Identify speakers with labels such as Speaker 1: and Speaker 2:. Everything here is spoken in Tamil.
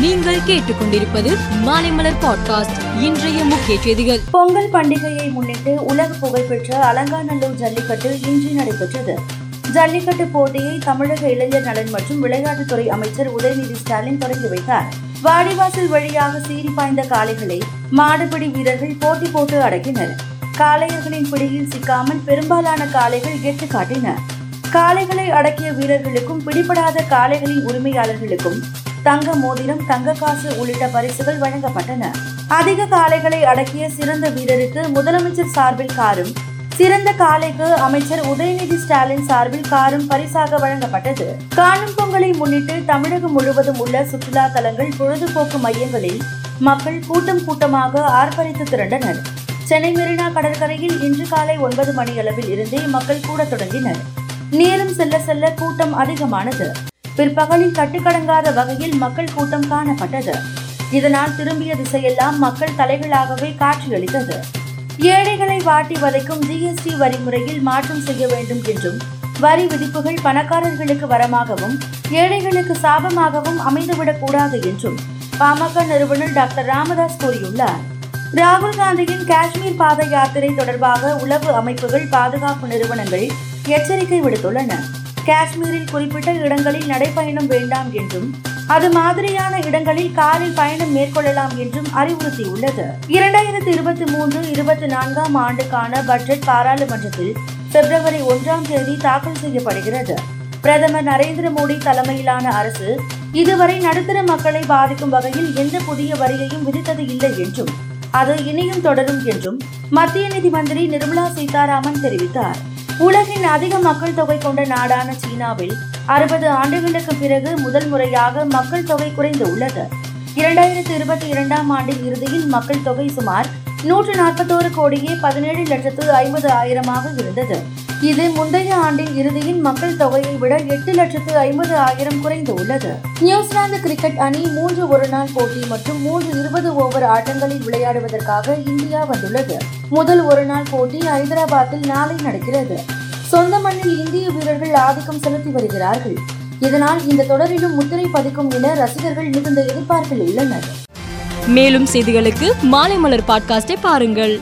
Speaker 1: நீங்கள் கேட்டுக்கொண்டிருப்பது மாலைமலர் பாட்காஸ்ட் இன்றைய முக்கிய செய்திகள்.
Speaker 2: பொங்கல் பண்டிகையை முன்னிட்டு உலக புகழ்பெற்ற அலங்காநல்லூர் ஜல்லிக்கட்டு இன்று நடைபெற்றது. ஜல்லிக்கட்டு போட்டியை தமிழக இளைஞர் நலன் மற்றும் விளையாட்டுத்துறை அமைச்சர் உதயநிதி ஸ்டாலின் தொடங்கி வைத்தார். வாடிவாசல் வழியாக சீறி பாய்ந்த காளைகளை மாடுபிடி வீரர்கள் போட்டி போட்டு அடக்கினர். காளையர்களின் பிடியில் சிக்காமல் பெரும்பாலான காளைகள் எட்டு காட்டின. காளைகளை அடக்கிய வீரர்களுக்கும் பிடிபடாத காளைகளின் உரிமையாளர்களுக்கும் தங்க மோதிரம் தங்க காசு உள்ளிட்ட பரிசுகள் வழங்கப்பட்டன. அதிக காளைகளை அடக்கிய சிறந்த வீரருக்கு முதலமைச்சர் சார்பில் காரும் சிறந்த காளைக்கு அமைச்சர் உதயநிதி ஸ்டாலின் சார்பில் காரும் பரிசாக வழங்கப்பட்டது. காணும் பொங்கலை முன்னிட்டு தமிழகம் முழுவதும் உள்ள சுற்றுலா தலங்கள் பொழுதுபோக்கு மையங்களில் மக்கள் கூட்டம் கூட்டமாக ஆர்ப்பரித்து திரண்டனர். சென்னை மெரினா கடற்கரையில் இன்று காலை ஒன்பது மணி அளவில் இருந்தே மக்கள் கூட தொடங்கினர். நேரம் செல்ல செல்ல கூட்டம் அதிகமானது. பிற்பகலில் கட்டுக்கடங்காத வகையில் மக்கள் கூட்டம் காணப்பட்டது. இதனால் திரும்பிய திசையெல்லாம் மக்கள் தலைகளாகவே காட்சியளித்தது. ஏழைகளை வாட்டி வதைக்கும் ஜிஎஸ்டி வரிமுறையில் மாற்றம் செய்ய வேண்டும் என்றும் வரி விதிப்புகள் பணக்காரர்களுக்கு வரமாகவும் ஏழைகளுக்கு சாபமாகவும் அமைந்துவிடக் கூடாது என்றும் பாமக நிறுவனர் டாக்டர் ராமதாஸ் கூறியுள்ளார். ராகுல் காந்தியின் காஷ்மீர் பாத யாத்திரை தொடர்பாக உளவு அமைப்புகள் பாதுகாப்பு நிறுவனங்கள் எச்சரிக்கை விடுத்துள்ளன. காஷ்மீரில் குறிப்பிட்ட இடங்களில் நடைபயணம் வேண்டாம் என்றும் அது மாதிரியான இடங்களில் காரில் பயணம் மேற்கொள்ளலாம் என்றும் அறிவுறுத்தியுள்ளது. இரண்டாயிரத்தி இருபத்தி மூன்று இருபத்தி நான்காம் ஆண்டுக்கான பட்ஜெட் பாராளுமன்றத்தில் பிப்ரவரி ஒன்றாம் தேதி தாக்கல் செய்யப்படுகிறது. பிரதமர் நரேந்திர மோடி தலைமையிலான அரசு இதுவரை நடுத்தர மக்களை பாதிக்கும் வகையில் எந்த புதிய வரியையும் விதித்தது இல்லை என்றும் அது இனியும் தொடரும் என்றும் மத்திய நிதி மந்திரி நிர்மலா சீதாராமன் தெரிவித்தார். உலகின் அதிக மக்கள் தொகை கொண்ட நாடான சீனாவில் அறுபது ஆண்டுகளுக்கு பிறகு முதல் முறையாக மக்கள் தொகை குறைந்து உள்ளது. இரண்டாயிரத்தி இருபத்தி இரண்டாம் ஆண்டின் இறுதியில் மக்கள் தொகை சுமார் நூற்று நாற்பத்தோரு கோடியே பதினேழு லட்சத்து ஐம்பது ஆயிரமாக இருந்தது. இது முந்தைய ஆண்டின் இறுதியில் மக்கள் தொகையை விட எட்டு லட்சத்து ஐம்பது ஆயிரம் குறைந்து உள்ளது. நியூசிலாந்து கிரிக்கெட் அணி மூன்று ஒருநாள் போட்டி மற்றும் மூன்று இருபது ஓவர் ஆட்டங்களில் விளையாடுவதற்காக இந்தியா வந்துள்ளது. முதல் ஒருநாள் போட்டி ஹைதராபாத்தில் நாளை நடக்கிறது. சொந்த மண்ணில் இந்திய வீரர்கள் ஆதிக்கம் செலுத்தி வருகிறார்கள். இதனால் இந்த தொடரிலும் முத்திரை பதிக்கும் என ரசிகர்கள் மிகுந்த எதிர்பார்ப்பில் உள்ளனர்.
Speaker 1: மேலும் செய்திகளுக்கு மாலைமலர் பாட்காஸ்டை பாருங்கள்.